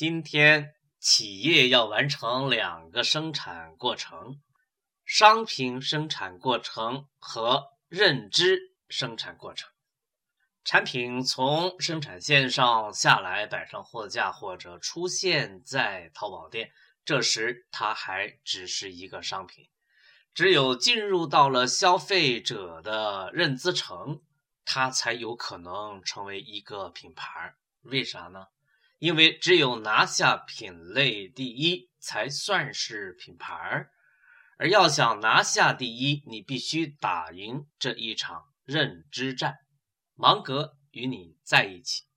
今天企业要完成两个生产过程：商品生产过程和认知生产过程。产品从生产线上下来，摆上货架或者出现在淘宝店，这时它还只是一个商品。只有进入到了消费者的认知层，它才有可能成为一个品牌。为啥呢？因为只有拿下品类第一，才算是品牌儿。而要想拿下第一，你必须打赢这一场认知战。芒格与你在一起。